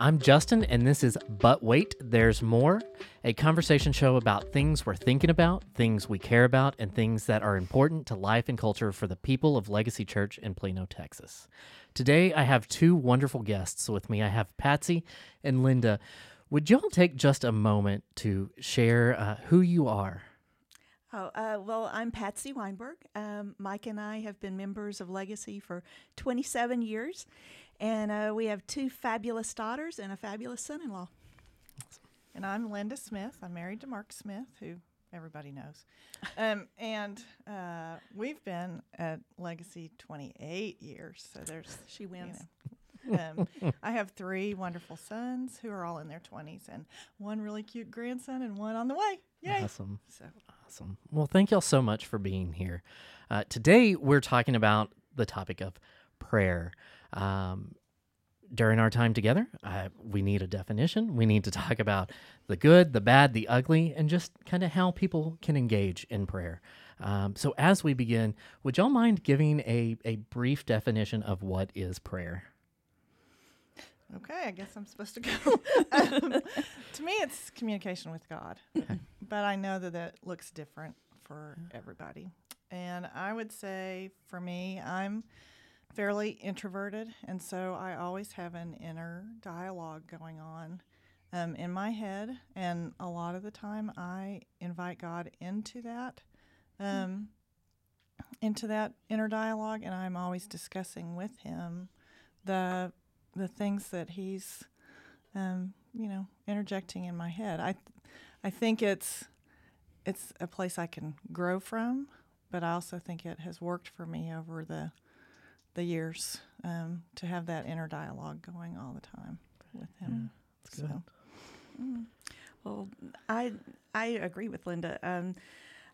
I'm Justin, and this is But Wait, There's More, a conversation show about things we're thinking about, things we care about, and things that are important to life and culture for the people of Legacy Church in Plano, Texas. Today, I have two wonderful guests with me. I have Patsy and Linda. Would y'all take just a moment to share uh, who you are? Oh, uh, well, I'm Patsy Weinberg. Um, Mike and I have been members of Legacy for 27 years, and uh, we have two fabulous daughters and a fabulous son in law. And I'm Linda Smith. I'm married to Mark Smith, who everybody knows. Um, and uh, we've been at Legacy 28 years. So there's. She wins. You know, um, I have three wonderful sons who are all in their 20s, and one really cute grandson, and one on the way. Yay! Awesome. So Awesome. Well, thank y'all so much for being here. Uh, today, we're talking about the topic of prayer. Um, during our time together, uh, we need a definition. We need to talk about the good, the bad, the ugly, and just kind of how people can engage in prayer. Um, so, as we begin, would y'all mind giving a, a brief definition of what is prayer? Okay, I guess I'm supposed to go. um, to me, it's communication with God, but I know that it looks different for everybody. And I would say for me, I'm fairly introverted, and so I always have an inner dialogue going on um, in my head. And a lot of the time, I invite God into that. Um, into that inner dialogue and I'm always discussing with him the the things that he's um, you know interjecting in my head. I I think it's it's a place I can grow from, but I also think it has worked for me over the the years um, to have that inner dialogue going all the time with him. that's good. Mm. Well, I I agree with Linda. Um,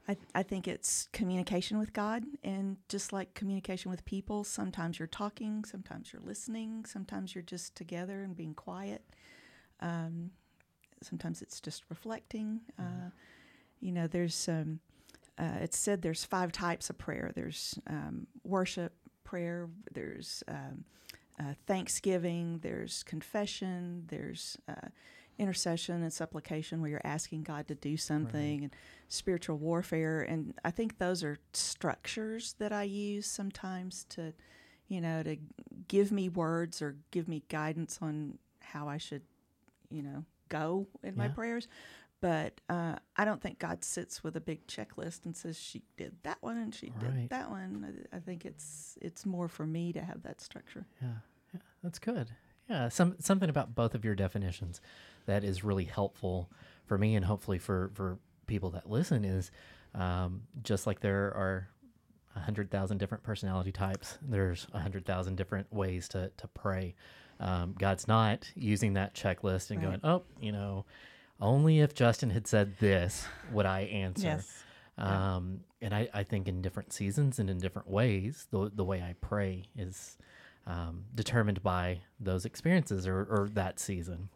I I think it's communication with God, and just like communication with people, sometimes you're talking, sometimes you're listening, sometimes you're just together and being quiet. Um, sometimes it's just reflecting. Uh, you know, there's um, uh, it's said there's five types of prayer. There's um, worship prayer. There's um, uh, thanksgiving. There's confession. There's uh, intercession and supplication where you're asking God to do something and spiritual warfare and I think those are structures that I use sometimes to you know to give me words or give me guidance on how I should you know go in my prayers but uh, I don't think God sits with a big checklist and says she did that one and she Right. did that one I I think it's it's more for me to have that structure Yeah, yeah, that's good. Yeah, some something about both of your definitions that is really helpful for me and hopefully for for people that listen is um, just like there are a hundred thousand different personality types. There's a hundred thousand different ways to to pray. Um, God's not using that checklist and going, oh, you know, only if Justin had said this would I answer. Yes. Yeah. Um, and I, I think in different seasons and in different ways, the, the way I pray is um, determined by those experiences or, or that season.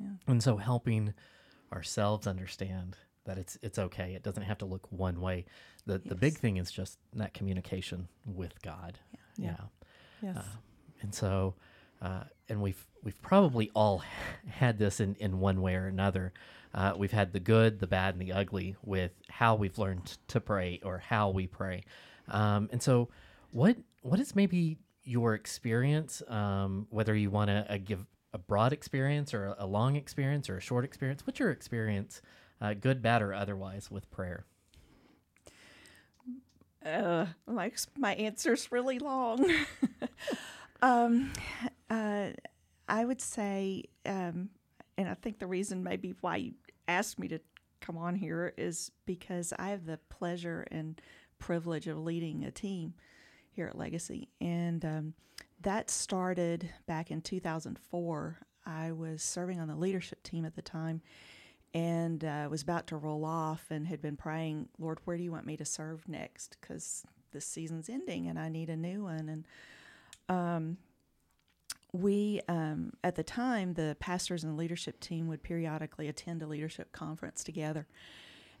Yeah. And so helping ourselves understand that it's it's okay. It doesn't have to look one way. The the big thing is just that communication with God. Yeah. Yeah. Yes. Uh, and so, uh, and we've we've probably all had this in, in one way or another. Uh, we've had the good, the bad, and the ugly with how we've learned to pray or how we pray. Um, and so, what what is maybe your experience? Um, whether you want to uh, give a broad experience or a, a long experience or a short experience, what's your experience, uh, good, bad, or otherwise, with prayer? Uh, my my answer's really long. um, uh, I would say, um, and I think the reason maybe why you asked me to come on here is because I have the pleasure and privilege of leading a team here at Legacy, and um, that started back in 2004. I was serving on the leadership team at the time, and uh, was about to roll off and had been praying, Lord, where do you want me to serve next? Because this season's ending and I need a new one. And um, we, um, at the time, the pastors and leadership team would periodically attend a leadership conference together.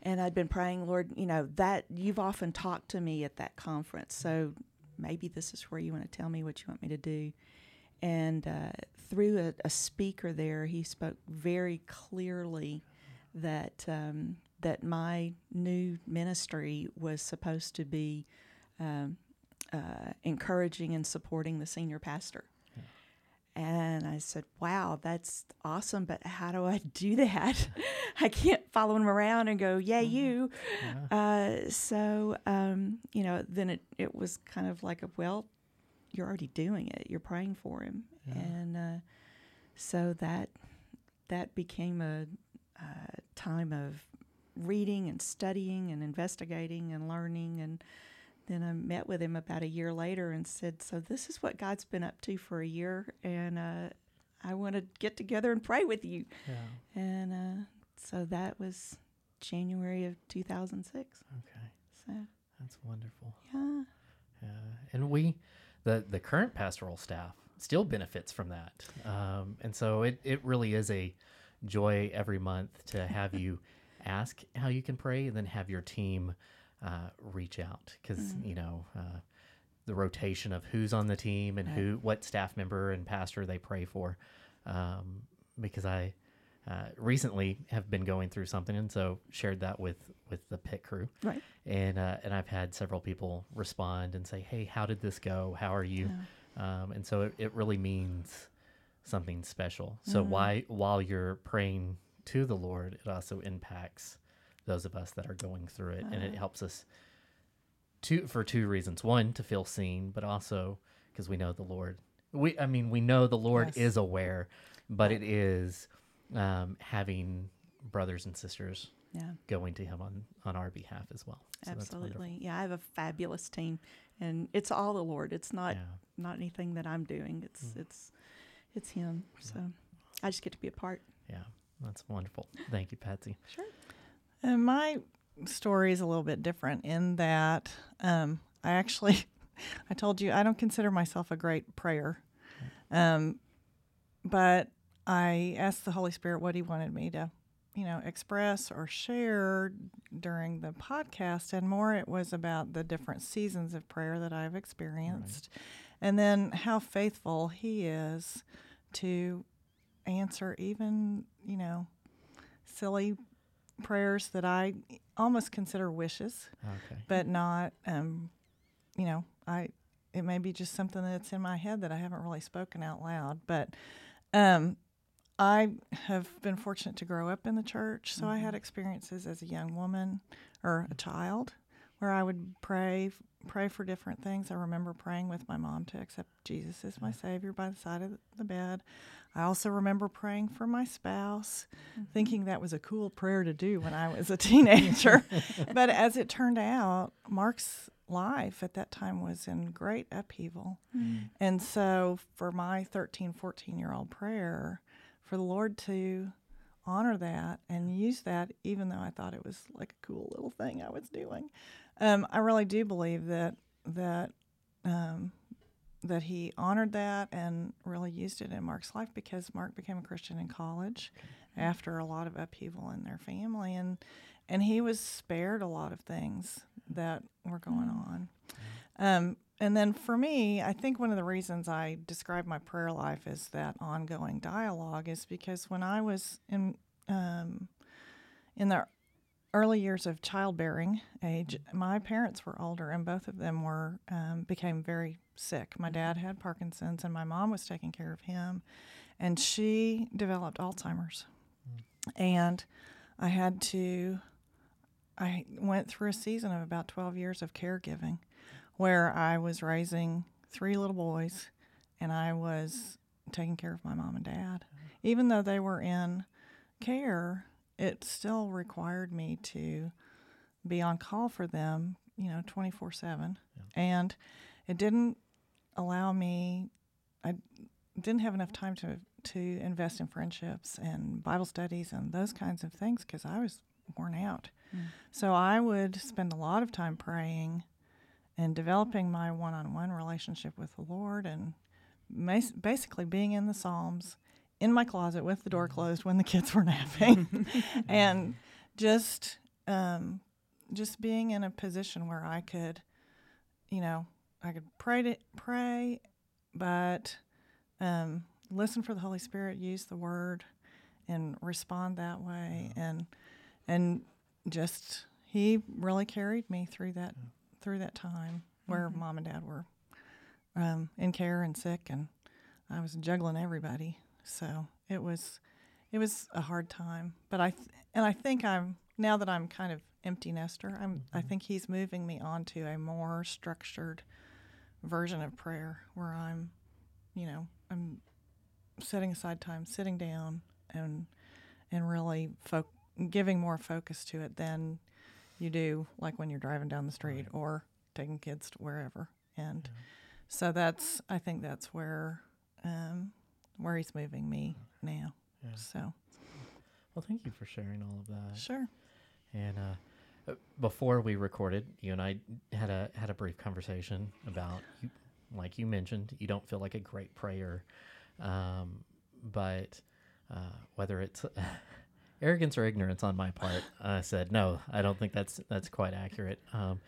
And I'd been praying, Lord, you know, that you've often talked to me at that conference. So maybe this is where you want to tell me what you want me to do. And uh, through a, a speaker there, he spoke very clearly that um, that my new ministry was supposed to be um, uh, encouraging and supporting the senior pastor. And I said, "Wow, that's awesome, but how do I do that? I can't follow him around and go, yeah, you." Yeah. Uh, so um, you know, then it it was kind of like a well, you're already doing it. You're praying for him, Yeah. and uh, so that that became a, uh time of reading and studying and investigating and learning and then I met with him about a year later and said, "So this is what God's been up to for a year, and uh, I want to get together and pray with you." Yeah. And uh, so that was January of 2006. Okay. So That's wonderful. yeah, Yeah. And we, the the current pastoral staff, still benefits from that. Um, and so it it really is a joy every month to have you ask how you can pray, and then have your team uh, reach out because you know. Uh, the rotation of who's on the team and Right. who, what staff member and pastor they pray for, um, because I uh, recently have been going through something, and so shared that with with the pit crew right. and uh, and I've had several people respond and say, "Hey, how did this go? How are you?" Um, and so it, it really means something special. So why while you're praying to the Lord, it also impacts those of us that are going through it, and it helps us two for two reasons. One, to feel seen, but also because we know the Lord. We I mean we know the Lord Yes. is aware, but it is um, having brothers and sisters Yeah, going to him on on our behalf as well. So absolutely. Yeah, I have a fabulous team, and it's all the Lord. It's not Yeah. not anything that I'm doing. It's Mm. it's it's Him. So I just get to be a part. Yeah, that's wonderful. Thank you, Patsy. Sure. And my story is a little bit different in that um, I actually, I told you I don't consider myself a great prayer, um, but I asked the Holy Spirit what He wanted me to, you know, express or share during the podcast, and more it was about the different seasons of prayer that I've experienced, and then how faithful He is to answer even, you know, silly prayers that I almost consider wishes, Okay. but not, um, you know, I it may be just something that's in my head that I haven't really spoken out loud. But um, I have been fortunate to grow up in the church, so I had experiences as a young woman or a child where I would pray pray for different things. I remember praying with my mom to accept Jesus as my mm-hmm. savior by the side of the bed. I also remember praying for my spouse, mm-hmm. thinking that was a cool prayer to do when I was a teenager. but as it turned out, Mark's life at that time was in great upheaval. Mm. And so for my 13, 14 year old prayer, for the Lord to honor that and use that, even though I thought it was like a cool little thing I was doing, um, I really do believe that that um, that he honored that and really used it in Mark's life because Mark became a Christian in college after a lot of upheaval in their family and and he was spared a lot of things that were going on. Um, and then for me, I think one of the reasons I describe my prayer life as that ongoing dialogue is because when I was in um, in the early years of childbearing age, my parents were older, and both of them were um, became very sick. My mm-hmm. dad had Parkinson's, and my mom was taking care of him, and she developed Alzheimer's, mm. and I had to. I went through a season of about 12 years of caregiving where I was raising three little boys and I was taking care of my mom and dad. Mm-hmm. Even though they were in care, it still required me to be on call for them, you know, 24 7. And it didn't allow me, I didn't have enough time to, to invest in friendships and Bible studies and those kinds of things because I was worn out. Mm. So I would spend a lot of time praying and developing my one on one relationship with the Lord and basically being in the Psalms in my closet with the door closed when the kids were napping. And just um, just being in a position where I could, you know, I could pray to pray, but um, listen for the Holy Spirit, use the Word, and respond that way, and and just He really carried me through that through that time where mom and dad were um, in care and sick, and I was juggling everybody. So it was it was a hard time, but I th- and I think I'm now that I'm kind of empty nester. I'm I think he's moving me onto a more structured version of prayer where I'm, you know, I'm setting aside time, sitting down, and and really fo- giving more focus to it than you do like when you're driving down the street or taking kids to wherever. And so that's I think that's where um, where he's moving me now. Yeah. So Well, thank you for sharing all of that. sure. And uh, uh, before we recorded, you and I had a had a brief conversation about you, like you mentioned, you don't feel like a great prayer, um, but uh, whether it's arrogance or ignorance on my part, I said no. I don't think that's that's quite accurate. Um,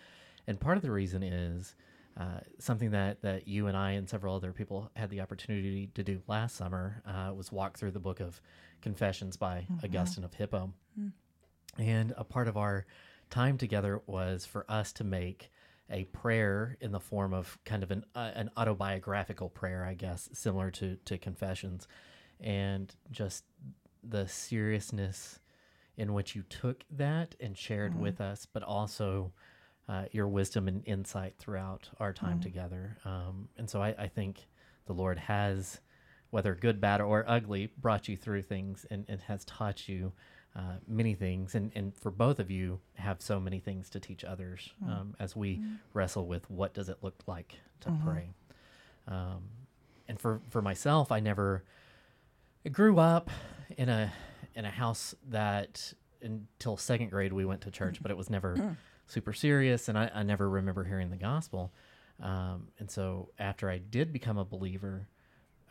and part of the reason is. Uh, something that, that you and I and several other people had the opportunity to do last summer uh, was walk through the book of Confessions by Augustine of Hippo. And a part of our time together was for us to make a prayer in the form of kind of an uh, an autobiographical prayer, I guess, similar to to confessions, and just the seriousness in which you took that and shared with us, but also uh, your wisdom and insight throughout our time together. Um, and so I, I think the Lord has, whether good, bad, or ugly, brought you through things and, and has taught you uh, many things. And, and for both of you, have so many things to teach others um, as we wrestle with what does it look like to pray. Um, and for, for myself, I never I grew up in a in a house that until second grade we went to church, but it was never super serious, and I, I never remember hearing the gospel. Um, and so after I did become a believer,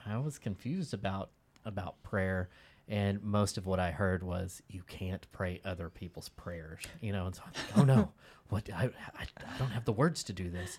I was confused about about prayer, and most of what I heard was you can't pray other people's prayers, you know. And so I'm like, oh no, what I, I, I don't have the words to do this.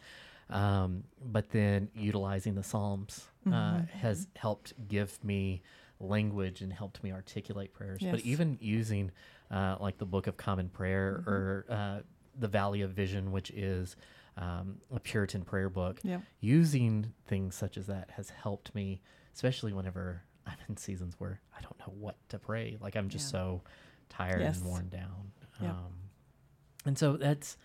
Um, but then utilizing the Psalms uh, has helped give me language and helped me articulate prayers. But even using uh, like the Book of Common Prayer or uh, the Valley of Vision, which is um, a Puritan prayer book, Yep. using things such as that has helped me, especially whenever I'm in seasons where I don't know what to pray. Like I'm just Yeah. so tired Yes. and worn down. Yep. Um, and so that's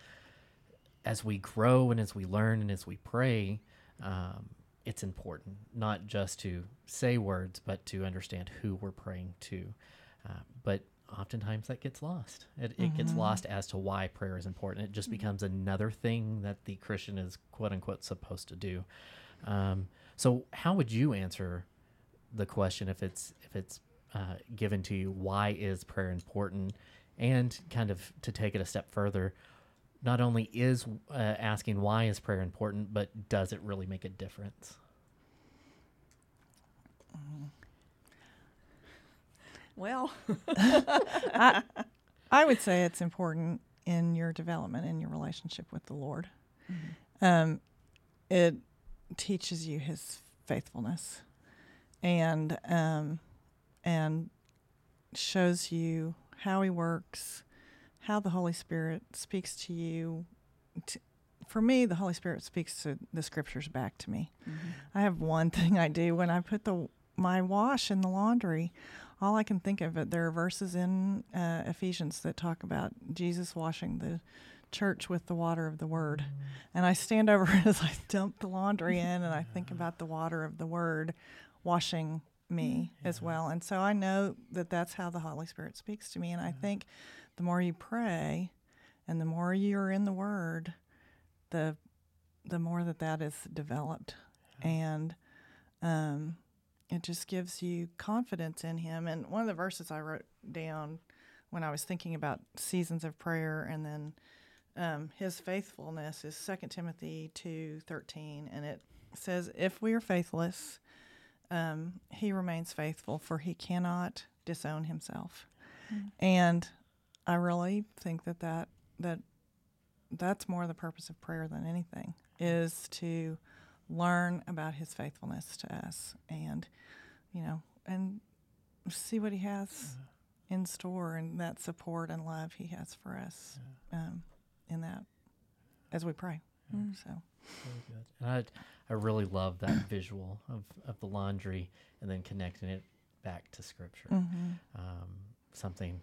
as we grow and as we learn and as we pray, um, it's important not just to say words, but to understand who we're praying to. Uh, but oftentimes that gets lost. It, it gets lost as to why prayer is important. It just becomes another thing that the Christian is quote unquote supposed to do. Um, so, how would you answer the question if it's if it's uh, given to you? Why is prayer important? And kind of to take it a step further, not only is uh, asking why is prayer important, but does it really make a difference? Well, I would say it's important in your development in your relationship with the Lord. Um, it teaches you His faithfulness, and um, and shows you how He works, how the Holy Spirit speaks to you. T for me, the Holy Spirit speaks to the Scriptures back to me. I have one thing I do when I put the my wash in the laundry. All I can think of it. There are verses in uh, Ephesians that talk about Jesus washing the church with the water of the Word, and I stand over as I dump the laundry in, and I think about the water of the Word washing me as well. And so I know that that's how the Holy Spirit speaks to me. And I think the more you pray, and the more you're in the Word, the the more that that is developed, and um, it just gives you confidence in Him. And one of the verses I wrote down when I was thinking about seasons of prayer, and then um, His faithfulness is Second Timothy two thirteen, and it says, "If we are faithless, um, He remains faithful, for He cannot disown Himself." And I really think that that that that's more the purpose of prayer than anything is to learn about his faithfulness to us and, you know, and see what he has in store and that support and love he has for us um, in that as we pray. Mm. So, Really. And I, I really love that visual of, of the laundry and then connecting it back to scripture. mm-hmm. Um, something,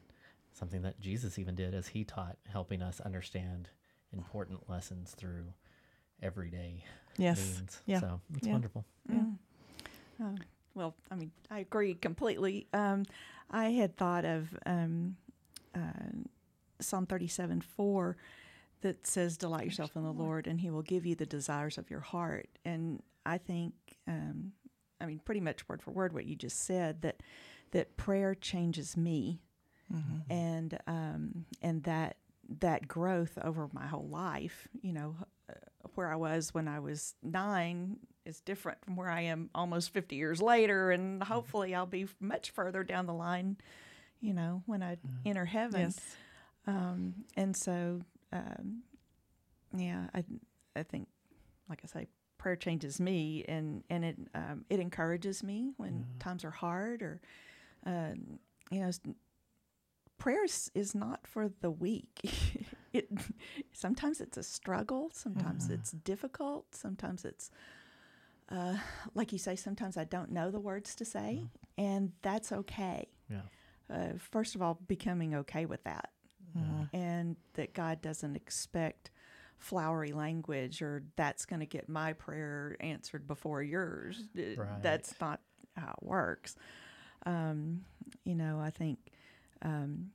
something that Jesus even did as he taught, helping us understand important lessons through everyday yes. means. Yeah. So it's Yeah. wonderful. Yeah. Mm. Um, well, I mean, I agree completely. Um, I had thought of um, uh, Psalm 37 4 that says, Delight yourself in the Lord, and he will give you the desires of your heart. And I think, um, I mean, pretty much word for word what you just said that that prayer changes me Mm-hmm. and um, and that that growth over my whole life, you know, uh, where I was when I was nine is different from where I am almost 50 years later, and hopefully I'll be much further down the line, you know, when I enter heaven. Yes. Um, and so, um, yeah, I I think, like I say, prayer changes me, and and it um, it encourages me when times are hard, or uh, you know, prayer is not for the weak. it sometimes it's a struggle, sometimes it's difficult, sometimes it's uh, like you say. Sometimes I don't know the words to say, and that's okay. Yeah. Uh, first of all, becoming okay with that Mm-hmm. and that God doesn't expect flowery language or that's going to get my prayer answered before yours. Right. That's not how it works. Um, you know, I think um,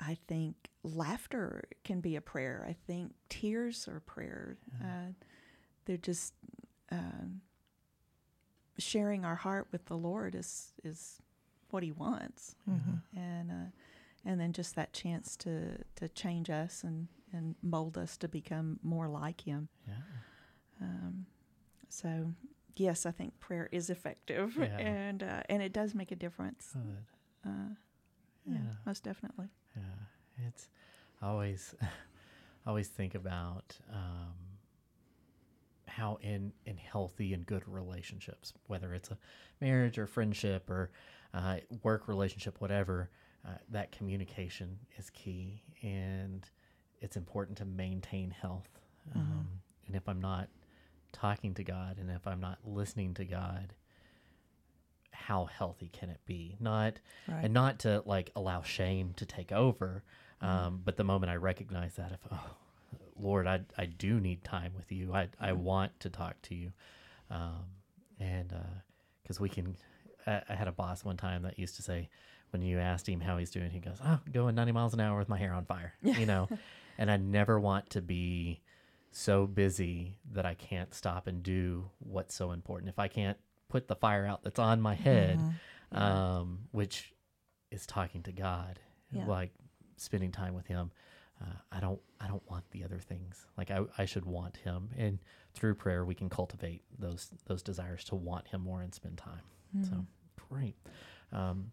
I think laughter can be a prayer. I think tears are prayer. Uh, they're just um, sharing our heart with the Lord is is what He wants Mm-hmm. and uh, and then just that chance to to change us and and mold us to become more like Him. Yeah. Um, so yes, I think prayer is effective, Yeah. and uh, and it does make a difference. Good. Uh, yeah, Yeah. most definitely. Yeah, it's I always I always think about um, how in in healthy and good relationships, whether it's a marriage or friendship or uh, work relationship, whatever, uh, that communication is key, and it's important to maintain health. Um, and if I'm not talking to God, and if I'm not listening to God, how healthy can it be? Not Right. and not to like allow shame to take over um, but the moment i recognize that if oh lord i, I do need time with you. I, I want to talk to you. Um, and because we can I, I had a boss one time that used to say when you asked him how he's doing he goes oh going 90 miles an hour with my hair on fire you know? And i never want to be so busy that i can't stop and do what's so important. If i can't put the fire out that's on my head Mm-hmm. um, which is talking to God, Yeah. like spending time with Him. Uh, I don't, I don't want the other things. Like I, I should want Him, and through prayer we can cultivate those those desires to want Him more and spend time. So great. Um,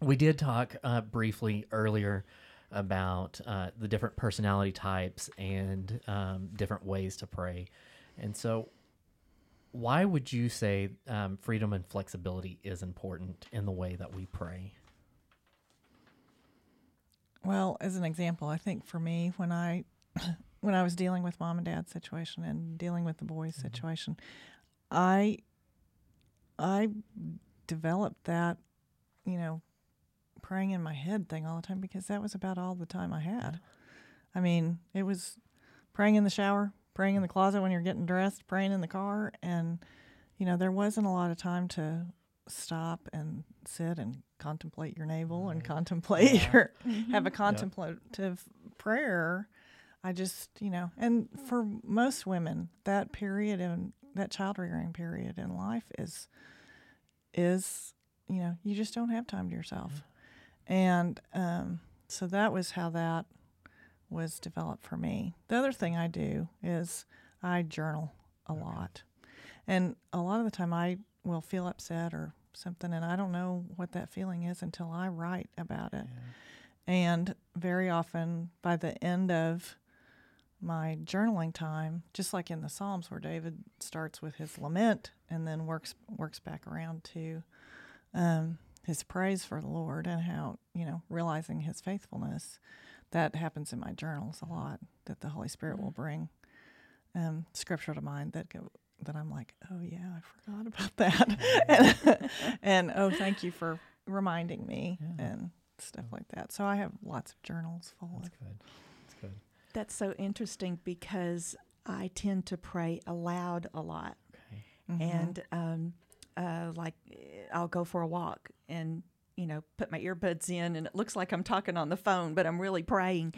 we did talk uh, briefly earlier about uh, the different personality types and um, different ways to pray, and so why would you say um, freedom and flexibility is important in the way that we pray? Well, as an example, I think for me, when I when I was dealing with mom and dad's situation and dealing with the boys' situation, I I developed that, you know, praying in my head thing all the time because that was about all the time I had. I mean, it was praying in the shower, praying in the closet when you're getting dressed, praying in the car, and you know, there wasn't a lot of time to stop and sit and contemplate your navel and mm-hmm. contemplate your mm-hmm. have a contemplative prayer. I just, you know, and for most women, that period in that child rearing period in life is is, you know, you just don't have time to yourself. Mm-hmm. And um, so that was how that was developed for me. The other thing I do is I journal a lot. And a lot of the time I will feel upset or something and I don't know what that feeling is until I write about it. And very often by the end of my journaling time, just like in the Psalms where David starts with his lament and then works works back around to um, his praise for the Lord and how you know realizing His faithfulness. That happens in my journals a lot. That the Holy Spirit will bring um, scripture to mind that go that I'm like, oh yeah, I forgot about that, and, and oh, thank you for reminding me Yeah. and stuff like that. So I have lots of journals full That's of. good. That's good. That's so interesting because I tend to pray aloud a lot. Okay. Mhm. and um, uh, like I'll go for a walk and you know put my earbuds in, and it looks like I'm talking on the phone, but I'm really praying.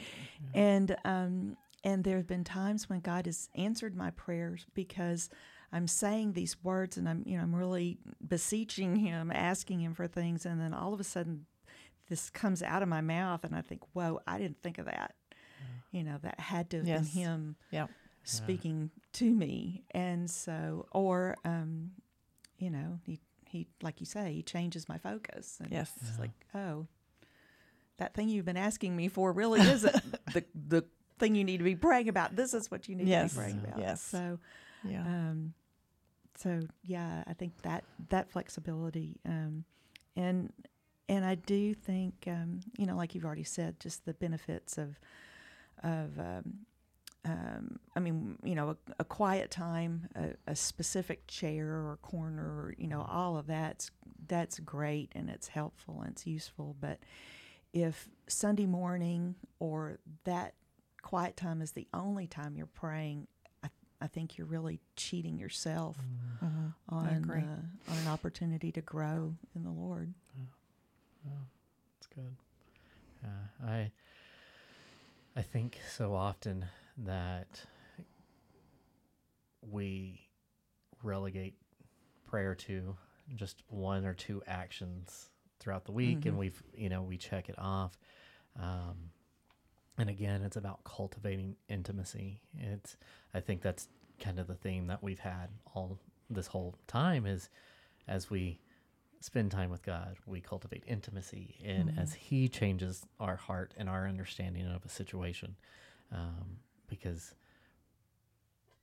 And um, and there have been times when God has answered my prayers because I'm saying these words, and I'm you know I'm really beseeching Him, asking Him for things, and then all of a sudden this comes out of my mouth, and I think, whoa, I didn't think of that. You know, that had to have Yes. been Him yeah. speaking to me and so or um you know he he like you say he changes my focus and Yes. it's Yeah. like oh that thing you've been asking me for really isn't the the thing you need to be praying about this is what you need Yes. to be praying about Yes. so Yeah. um so yeah i think that that flexibility um and and i do think um you know like you've already said just the benefits of of um um, I mean, you know, a, a quiet time, a, a specific chair or corner, or, you know, all of that's that's great and it's helpful and it's useful. But if Sunday morning or that quiet time is the only time you're praying, I, I think you're really cheating yourself Mhm. on uh, on an opportunity to grow in the Lord. Oh, that's good. Yeah, I I think so often that we relegate prayer to just one or two actions throughout the week, Mhm. and we've you know we check it off. Um, and again, it's about cultivating intimacy. It's I think that's kind of the theme that we've had all this whole time is as we spend time with God, we cultivate intimacy, and as He changes our heart and our understanding of a situation, um, because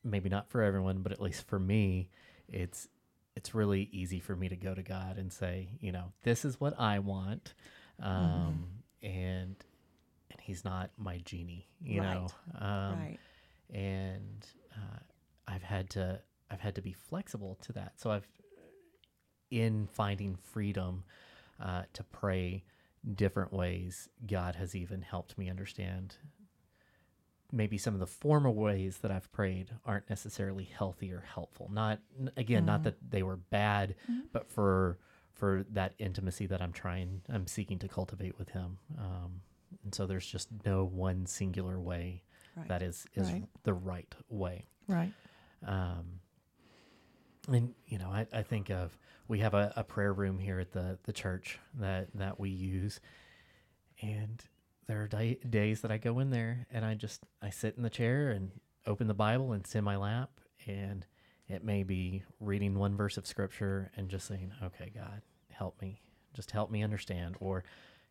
maybe not for everyone, but at least for me, it's it's really easy for me to go to God and say, you know, this is what I want, um, and and He's not my genie, you Right. know, um, right. and uh, I've had to I've had to be flexible to that. So I've in finding freedom uh, to pray different ways. God has even helped me understand maybe some of the former ways that I've prayed aren't necessarily healthy or helpful. Not again, not that they were bad, but for for that intimacy that I'm trying, I'm seeking to cultivate with Him. Um, and so there's just no one singular way Right. that is is Right. the right way. Right. Um, and you know, I, I think of we have a, a prayer room here at the the church that that we use, and there are day, days that I go in there and I just I sit in the chair and open the Bible and sit in my lap, and it may be reading one verse of scripture and just saying, "Okay, God, help me, just help me understand," or,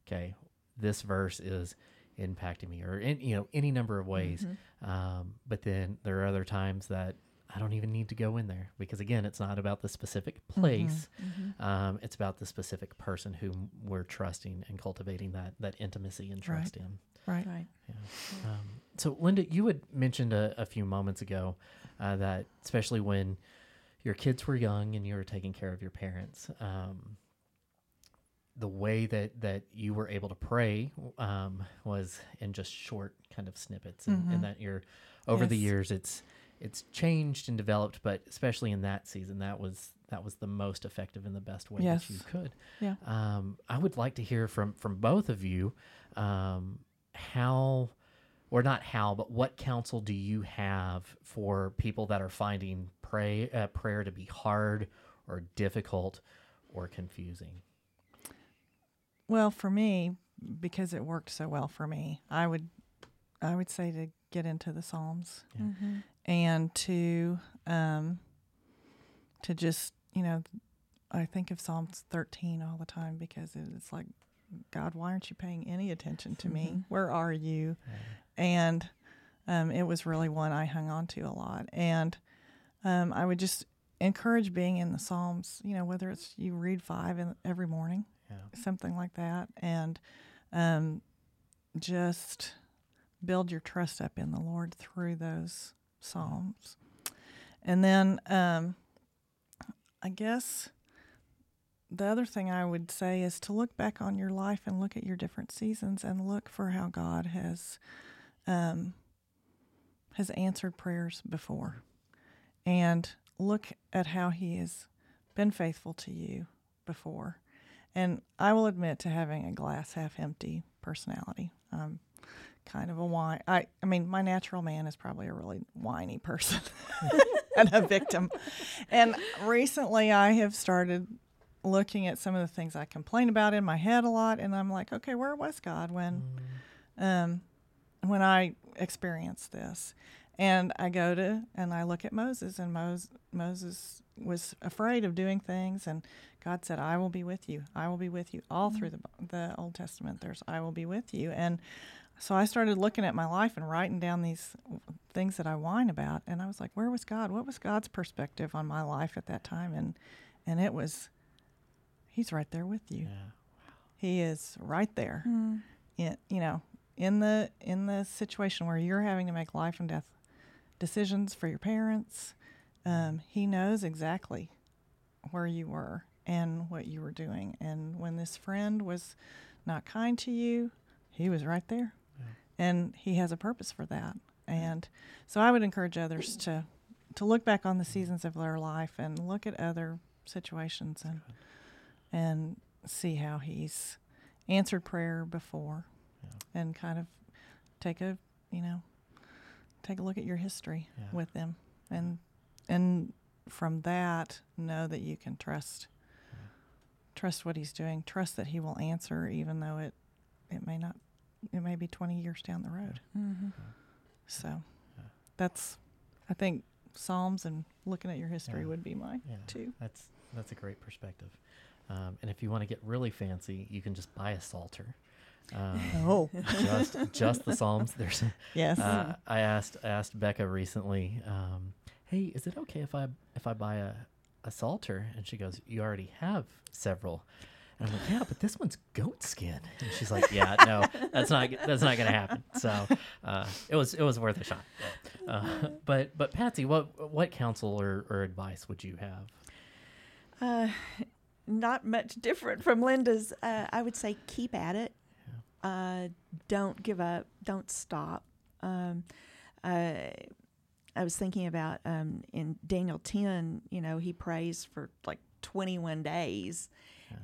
"Okay, this verse is." impacting me or in you know any number of ways um, but then there are other times that i don't even need to go in there because again it's not about the specific place um, it's about the specific person whom we're trusting and cultivating that that intimacy and Right. trust in Right. Right. yeah. Um, so, Linda, you had mentioned a, a few moments ago uh, that, especially when your kids were young and you were taking care of your parents, um, the way that, that you were able to pray um, was in just short kind of snippets, and, and that you're over the years it's it's changed and developed, but especially in that season, that was that was the most effective and the best way that you could. Yeah. Um, I would like to hear from from both of you um, how, or not how, but what counsel do you have for people that are finding pray uh, prayer to be hard or difficult or confusing? Well, for me, because it worked so well for me, I would I would say to get into the Psalms Yeah. And to um to just, you know, I think of Psalms 13 all the time because it's like God, why aren't you paying any attention to me? Where are you? And um, it was really one I hung on to a lot. And um, I would just encourage being in the Psalms, you know, whether it's you read five in, every morning, Yeah. something like that, and um, just build your trust up in the Lord through those Psalms. And then um, I guess the other thing I would say is to look back on your life and look at your different seasons and look for how God has um, has answered prayers before, and look at how He has been faithful to you before. And I will admit to having a glass half empty personality. I'm kind of a whine. I, I mean, my natural man is probably a really whiny person and a victim. And recently I have started looking at some of the things I complain about in my head a lot. And I'm like, okay, where was God when, um, when I experienced this? And I go to and I look at Moses, and Moses, Moses was afraid of doing things, and God said, "I will be with you. I will be with you." All through the the Old Testament, there's "I will be with you," and so I started looking at my life and writing down these things that I whine about, and I was like, "Where was God? What was God's perspective on my life at that time?" And and it was, He's right there with you. Yeah. He is right there. Mm. In, you know, in the in the situation where you're having to make life and death decisions for your parents, um, he knows exactly where you were and what you were doing. And when this friend was not kind to you, he was right there, and he has a purpose for that. And so I would encourage others to to look back on the seasons of their life and look at other situations and and see how he's answered prayer before Yeah. and kind of take a you know take a look at your history Yeah. with them and and from that know that you can trust trust what he's doing trust that he will answer even though it it may not it may be 20 years down the road Mhm. so that's i think psalms and looking at your history Yeah. would be my Yeah. two That's that's a great perspective. Um, and if you want to get really fancy, you can just buy a psalter. Um, oh just just the Psalms. There's yes uh, I asked I asked Becca recently, um, "Hey, is it okay if I if I buy a a psalter?" And she goes, "You already have several." And I'm like, "Yeah, but this one's goat skin." And she's like, "Yeah, no, that's not that's not gonna happen." So uh, it was it was worth a shot. Uh, but but Patsy, what what counsel or, or advice would you have? Uh, not much different from Linda's. Uh, I would say keep at it. Uh, don't give up. Don't stop. Um, uh, I was thinking about um, in Daniel 10, you know, he prays for like 21 days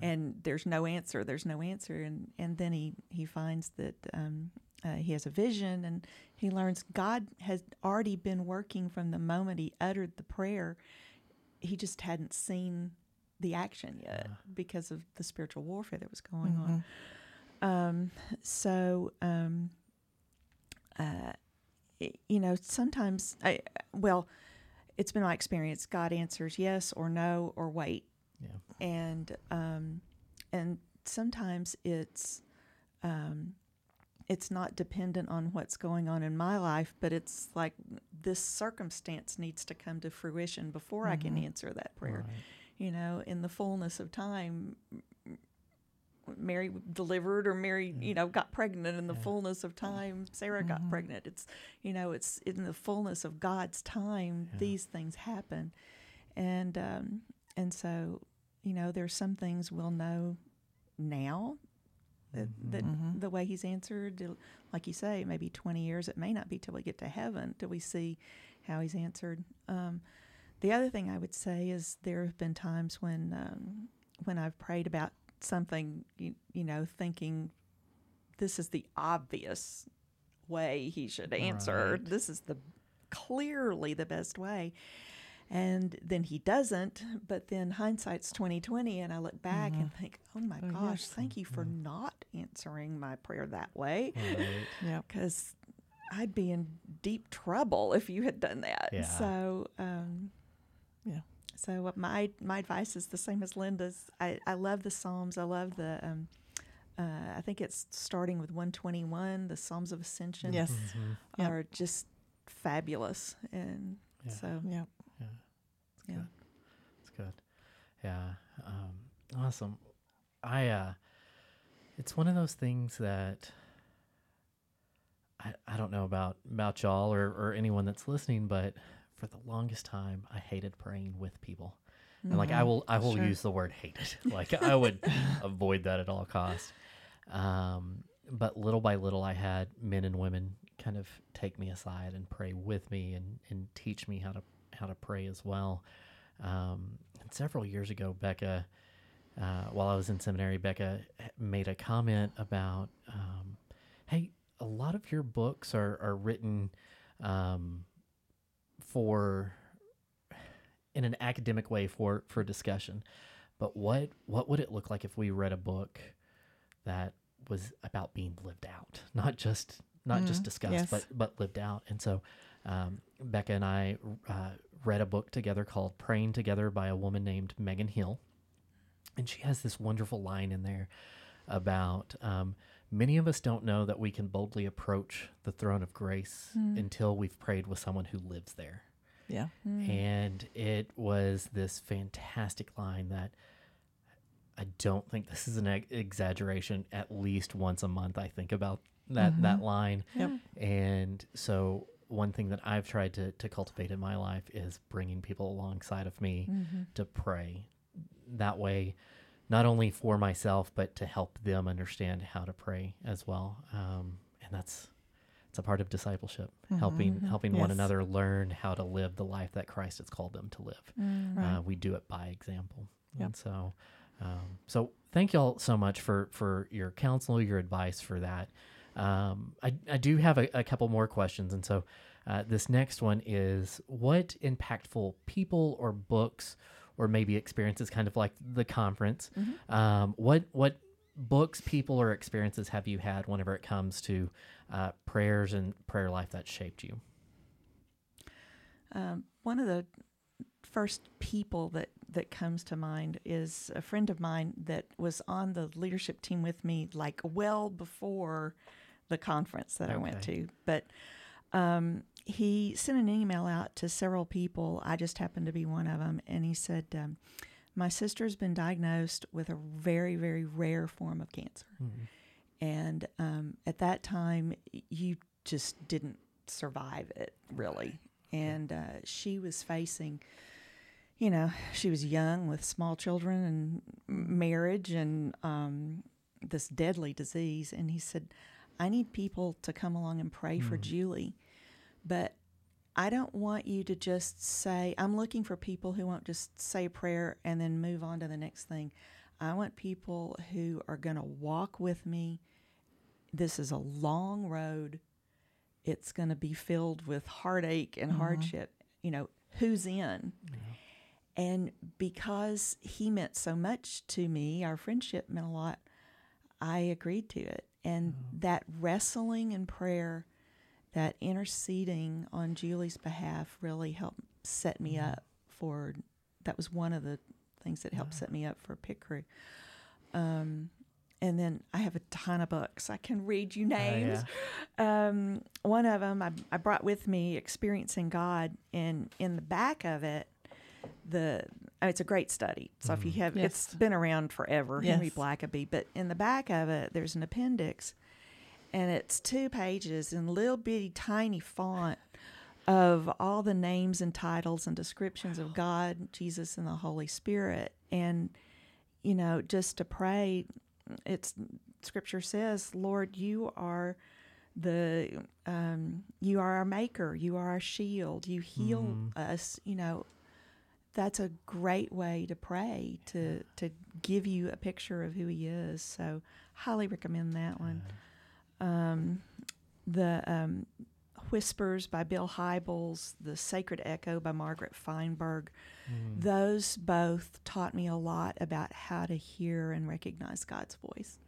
and there's no answer. There's no answer. And, and then he, he finds that um, uh, he has a vision and he learns God has already been working from the moment he uttered the prayer. He just hadn't seen the action yet because of the spiritual warfare that was going on. Um, so, um, uh, you know, sometimes I, well, it's been my experience. God answers yes or no or wait, Yeah. and um, and sometimes it's um, it's not dependent on what's going on in my life, but it's like this circumstance needs to come to fruition before I can answer that prayer. Right. You know, in the fullness of time, Mary delivered or Mary, you know, got pregnant in the fullness of time. Sarah got pregnant. It's, you know, it's in the fullness of God's time. Yeah. These things happen, and um, and so, you know, there's some things we'll know now that, that Mhm. the way He's answered, like you say, maybe 20 years. It may not be till we get to heaven till we see how He's answered. Um, the other thing I would say is there have been times when um, when I've prayed about something, you, you know, thinking this is the obvious way he should answer. Right. This is the clearly the best way. And then he doesn't, but then hindsight's twenty twenty, and I look back and think, "Oh my Oh, gosh, yes. thank you for not answering my prayer that way, Right. Yep. because I'd be in deep trouble if you had done that." Yeah. So, um, Yeah. so what my my advice is the same as Linda's. I, I love the Psalms. I love the um, uh, I think it's starting with 121, the Psalms of Ascension. Yes. Mhm. Yep. Are just fabulous. And Yeah. so, Yeah. Yeah. good. It's good. Yeah. Um, awesome. I uh it's one of those things that I, I don't know about about y'all or, or anyone that's listening, but for the longest time I hated praying with people. And like I will I will Sure. use the word hated. Like I would avoid that at all costs. Um but little by little I had men and women kind of take me aside and pray with me and, and teach me how to how to pray as well. Um, and several years ago, Becca, uh, while I was in seminary, Becca made a comment about, um, "Hey, a lot of your books are are written um, for in an academic way for for discussion, but what what would it look like if we read a book that was about being lived out, not just not just Mm, discussed, yes. but but lived out?" And so um, Becca and I uh, read a book together called Praying Together by a woman named Megan Hill. And she has this wonderful line in there about um, many of us don't know that we can boldly approach the throne of grace hmm. until we've prayed with someone who lives there. Yeah. Hmm. And it was this fantastic line that I don't think this is an ex- exaggeration. At least once a month, I think about that that mm-hmm. line. Yep. And so, one thing that I've tried to to cultivate in my life is bringing people alongside of me to pray. That way, not only for myself, but to help them understand how to pray as well. Um, and that's it's a part of discipleship, helping helping one another learn how to live the life that Christ has called them to live. Right. Uh, we do it by example. Yep. And so, um, so thank y'all so much for for your counsel, your advice for that. Um, I I do have a, a couple more questions, and so uh, this next one is: What impactful people or books or maybe experiences, kind of like the conference, um, what what books, people, or experiences have you had whenever it comes to uh, prayers and prayer life that shaped you? Um, one of the first people that, that comes to mind is a friend of mine that was on the leadership team with me, like well before the conference that I went to. But um, he sent an email out to several people. I just happened to be one of them. And he said, um, My sister's been diagnosed with a very, very rare form of cancer. And um, at that time, you just didn't survive it, really. And uh, she was facing, you know, she was young with small children and marriage and um, this deadly disease. And he said, I need people to come along and pray for mm. Julie. But I don't want you to just say, I'm looking for people who won't just say a prayer and then move on to the next thing. I want people who are going to walk with me. This is a long road. It's going to be filled with heartache and mm-hmm. hardship. You know, who's in? And because he meant so much to me, our friendship meant a lot, I agreed to it. And that wrestling in prayer, that interceding on Julie's behalf really helped set me up for that was one of the things that helped set me up for Pit Crew. Um, and then I have a ton of books. I can read you names. um, one of them I, I brought with me, Experiencing God, and in the back of it, the oh, it's a great study. So if you have, it's been around forever, Henry Blackaby. But in the back of it, there's an appendix, and it's two pages in little bitty tiny font of all the names and titles and descriptions of God, Jesus, and the Holy Spirit. And you know, just to pray, it's Scripture says, "Lord, you are." the um, you are our maker you are our shield you heal us you know that's a great way to pray to to give you a picture of who he is. So highly recommend that one. Um, the um, whispers by bill hybels the sacred echo by margaret feinberg. Those both taught me a lot about how to hear and recognize god's voice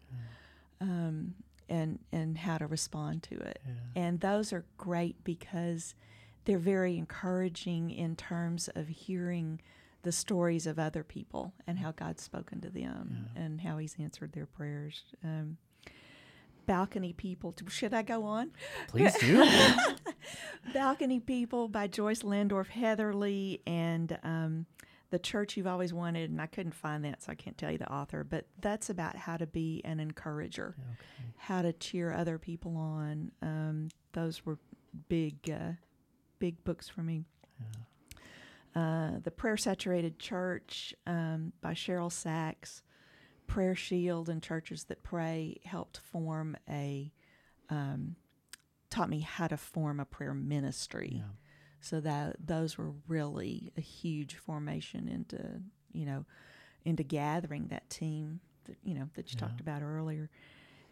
um, and and how to respond to it. And those are great because they're very encouraging in terms of hearing the stories of other people and how God's spoken to them and how He's answered their prayers. Um, balcony people. Should I go on? Please do. Balcony People by Joyce Landorf Heatherly and um, The Church You've Always Wanted. And I couldn't find that, so I can't tell you the author, but that's about how to be an encourager, Okay. how to cheer other people on. Um, those were big, uh, big books for me. Uh, the Prayer Saturated Church um, by Cheryl Sacks, Prayer Shield and Churches That Pray helped form a, um, taught me how to form a prayer ministry. Yeah. So that those were really a huge formation into, you know, into gathering that team that, you know, that you Yeah. talked about earlier.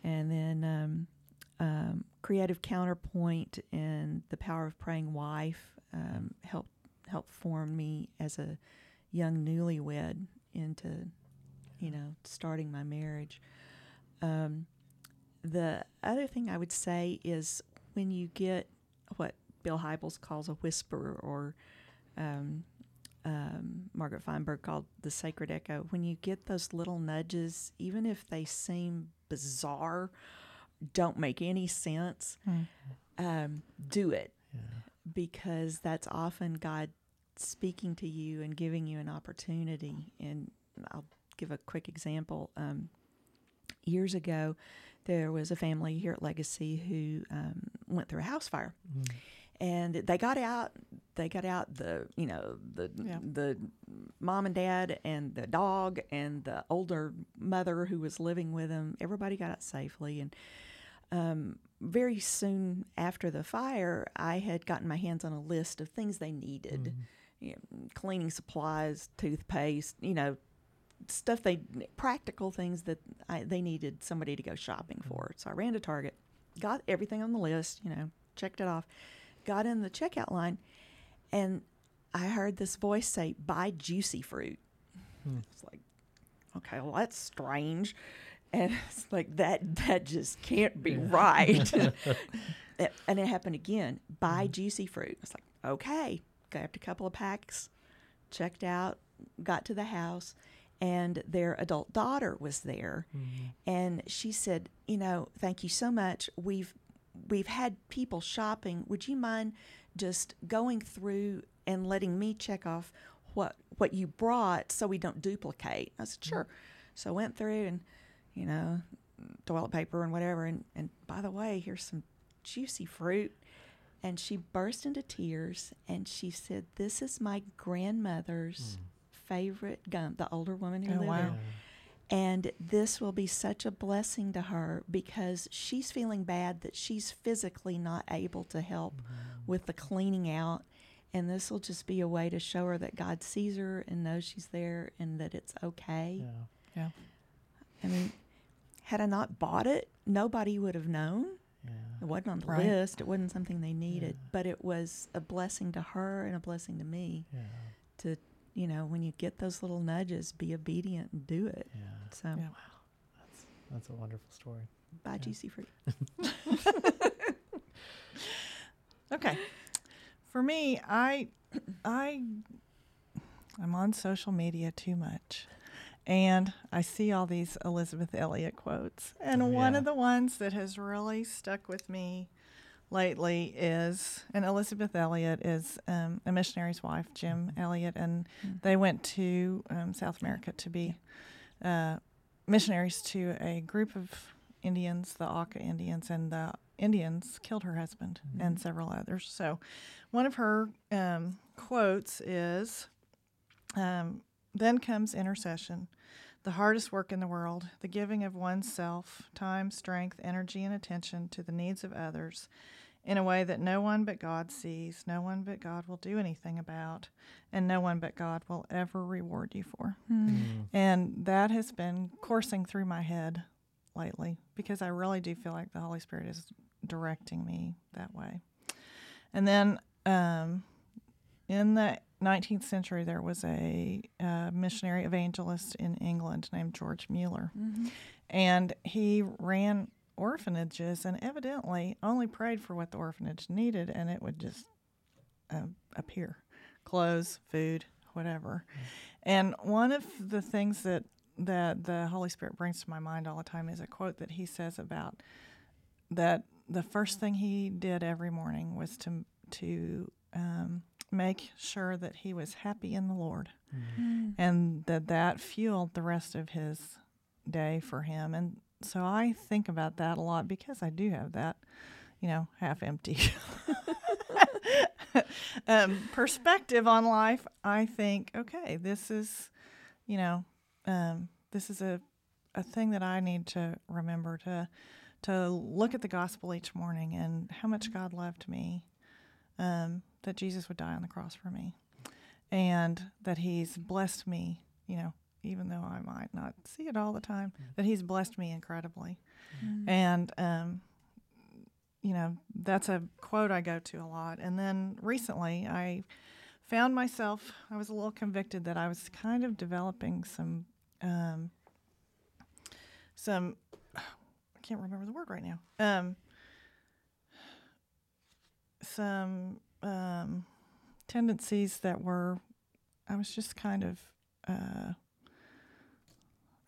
And then um, um, Creative Counterpart and The Power of Praying Wife um, helped helped form me as a young newlywed into, you know, starting my marriage. Um, the other thing I would say is when you get what Bill Hybels calls a whisper or um, um, Margaret Feinberg called the sacred echo, when you get those little nudges, even if they seem bizarre, don't make any sense, um, do it Yeah. because that's often God speaking to you and giving you an opportunity. And I'll give a quick example. Um, years ago, there was a family here at Legacy who um, went through a house fire, and they got out. They got out the you know the Yeah. the mom and dad and the dog and the older mother who was living with them. Everybody got out safely and um, very soon after the fire, I had gotten my hands on a list of things they needed. Mm. You know, cleaning supplies, toothpaste, you know, stuff they practical things that I, they needed somebody to go shopping mm. for. So I ran to Target, got everything on the list, you know, checked it off, got in the checkout line, and I heard this voice say, "Buy juicy fruit." Hmm. It's like, okay, well that's strange, and it's like that that just can't be right. And it happened again. Buy mm-hmm. juicy fruit. It's like, okay, grabbed a couple of packs, checked out, got to the house, and their adult daughter was there, mm-hmm. and she said, you know, thank you so much. We've we've had people shopping. Would you mind just going through and letting me check off what what you brought so we don't duplicate? I said, mm-hmm. sure. So I went through and, you know, toilet paper and whatever. And, and by the way, here's some juicy fruit. And she burst into tears and she said, This is my grandmother's hmm. favorite gum, the older woman who Oh, lived wow. there. And this will be such a blessing to her because she's feeling bad that she's physically not able to help mm-hmm. with the cleaning out. And this will just be a way to show her that God sees her and knows she's there and that it's okay. Yeah. Yeah. I mean, had I not bought it, nobody would have known. Yeah. It wasn't on the Right. list. It wasn't something they needed, Yeah. but it was a blessing to her and a blessing to me Yeah. to, you know, when you get those little nudges, be obedient and do it. Yeah. So Yeah. That's that's a wonderful story. buy Yeah. juicy fruit. Okay. For me, I I I'm on social media too much. And I see all these Elisabeth Elliot quotes. And Oh, one yeah. of the ones that has really stuck with me lately is, and Elisabeth Elliot is um, a missionary's wife, Jim Elliot, and they went to um, South America to be uh, missionaries to a group of Indians, the Auca Indians, and the Indians killed her husband and several others. So, one of her um, quotes is um, Then comes intercession, the hardest work in the world, the giving of oneself, time, strength, energy, and attention to the needs of others in a way that no one but God sees, no one but God will do anything about, and no one but God will ever reward you for. And that has been coursing through my head lately because I really do feel like the Holy Spirit is directing me that way. And then um, in the 19th century, there was a uh, missionary evangelist in England named George Mueller. And he ran orphanages and evidently only prayed for what the orphanage needed, and it would just uh, appear clothes, food, whatever. And one of the things that that the Holy Spirit brings to my mind all the time is a quote that he says about that the first thing he did every morning was to to um, make sure that he was happy in the Lord, Mm. and that that fueled the rest of his day for him. And so I think about that a lot because I do have that, you know, half empty um, perspective on life. I think, okay, this is, you know, um, this is a a thing that I need to remember to to look at the gospel each morning and how much God loved me, um, that Jesus would die on the cross for me, and that He's blessed me. You know, even though I might not see it all the time, that He's blessed me incredibly, and um, you know that's a quote I go to a lot. And then recently, I found myself I was a little convicted that I was kind of developing some. Um, some I can't remember the word right now. Um, some um, tendencies that were I was just kind of uh,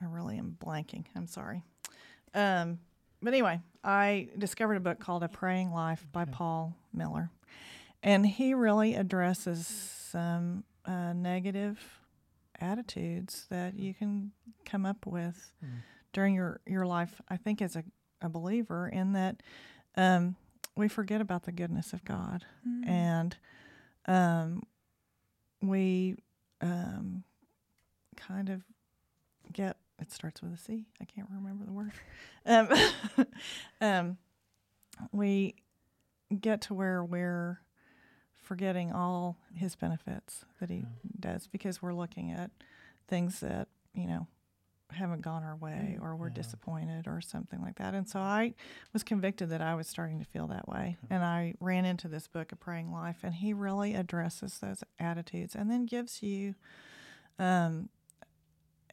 I really am blanking. I'm sorry. Um, but anyway, I discovered a book called A Praying Life by Paul Miller, and he really addresses some uh, negative attitudes that you can come up with during your, your life, I think, as a, a believer, in that um, we forget about the goodness of God and um, we um, kind of get, it starts with a C. I can't remember the word. Um, um, we get to where we're forgetting all his benefits that he does because we're looking at things that, you know, haven't gone our way or we're disappointed or something like that. And so I was convicted that I was starting to feel that way. And I ran into this book, A Praying Life, and he really addresses those attitudes and then gives you um,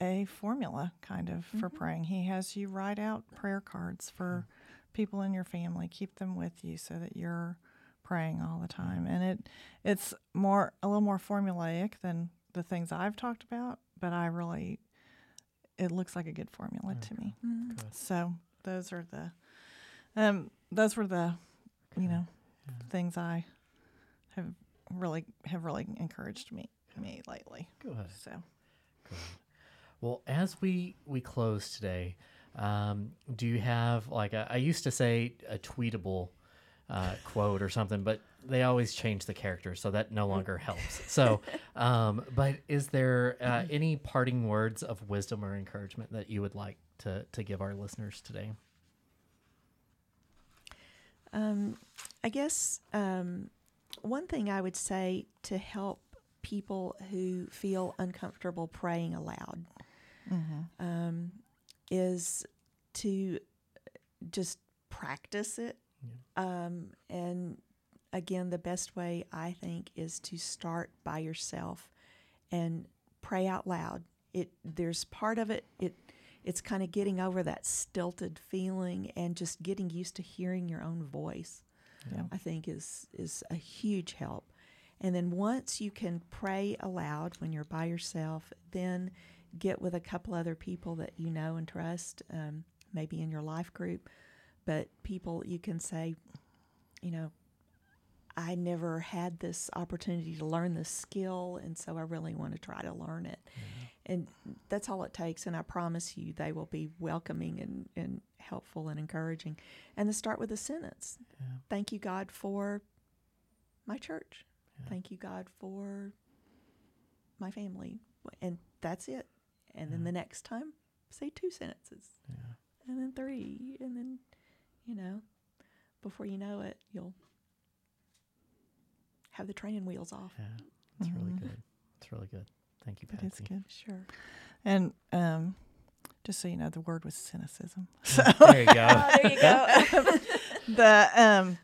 a formula kind of for praying. He has you write out prayer cards for people in your family, keep them with you so that you're praying all the time. And it it's more a little more formulaic than the things I've talked about, but I really it looks like a good formula to me. So those are the um those were the you know things I have really have really encouraged me me lately. Good. So Good. Well, as we we close today, um, do you have like a, I used to say a tweetable uh, quote or something, but they always change the character, so that no longer helps. So, um, but is there uh, any parting words of wisdom or encouragement that you would like to to give our listeners today? Um, I guess um, one thing I would say to help people who feel uncomfortable praying aloud um, is to just practice it. Um, and again, the best way I think is to start by yourself and pray out loud. It there's part of it it it's kind of getting over that stilted feeling and just getting used to hearing your own voice. Yeah. I think is is a huge help. And then once you can pray aloud when you're by yourself, then get with a couple other people that you know and trust, um, maybe in your life group, but people you can say, you know, I never had this opportunity to learn this skill, and so I really want to try to learn it. Mm-hmm. And that's all it takes. And I promise you, they will be welcoming and, and helpful and encouraging. And to start with a sentence Thank you, God, for my church. Thank you, God, for my family. And that's it. And then the mm-hmm. next time, say two sentences. And then three. And then, you know, before you know it, you'll have the training wheels off. Yeah, it's really good. It's really good. Thank you, That Patsy. is good. Sure. And um, just so you know, the word was cynicism. So There you go. Oh, there you go. the um,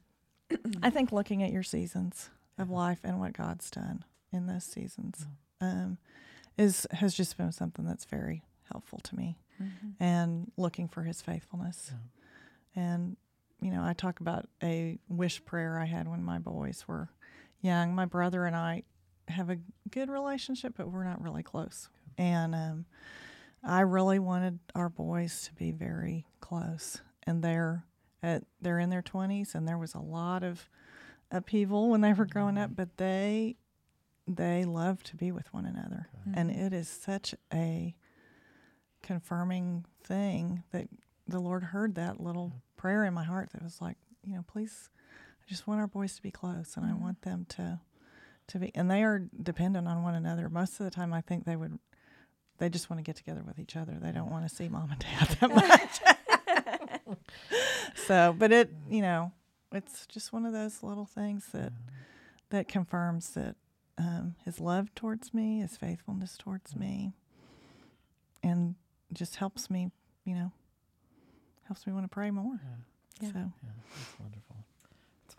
I think looking at your seasons of life and what God's done in those seasons um, is has just been something that's very helpful to me, and looking for His faithfulness. And you know, I talk about a wish prayer I had when my boys were young. My brother and I have a good relationship, but we're not really close. And um, I really wanted our boys to be very close, and they're At, they're in their 20s, and there was a lot of upheaval when they were growing up, but they they love to be with one another, and it is such a confirming thing that the Lord heard that little prayer in my heart that was like, you know, please, I just want our boys to be close, and I mm-hmm. want them to to be, and they are dependent on one another. Most of the time, I think they would, they just want to get together with each other. They don't want to see mom and dad that much. so, but it, you know, it's just one of those little things that mm-hmm. that confirms that um, his love towards me, his faithfulness towards me, mm-hmm. and just helps me, you know, helps me want to pray more. Yeah. So, Yeah, that's wonderful.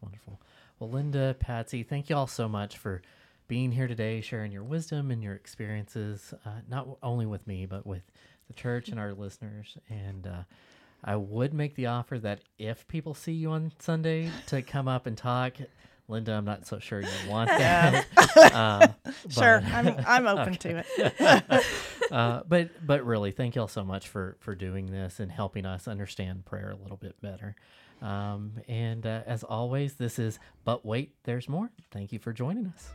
Wonderful. Well, Linda, Patsy, thank you all so much for being here today, sharing your wisdom and your experiences, uh, not only with me, but with the church and our listeners. And uh, I would make the offer that if people see you on Sunday to come up and talk, Linda, I'm not so sure you want that. um, sure, I'm I'm open to it. uh, but but really, thank you all so much for for doing this and helping us understand prayer a little bit better. Um, and uh, as always, this is but wait, there's more. Thank you for joining us.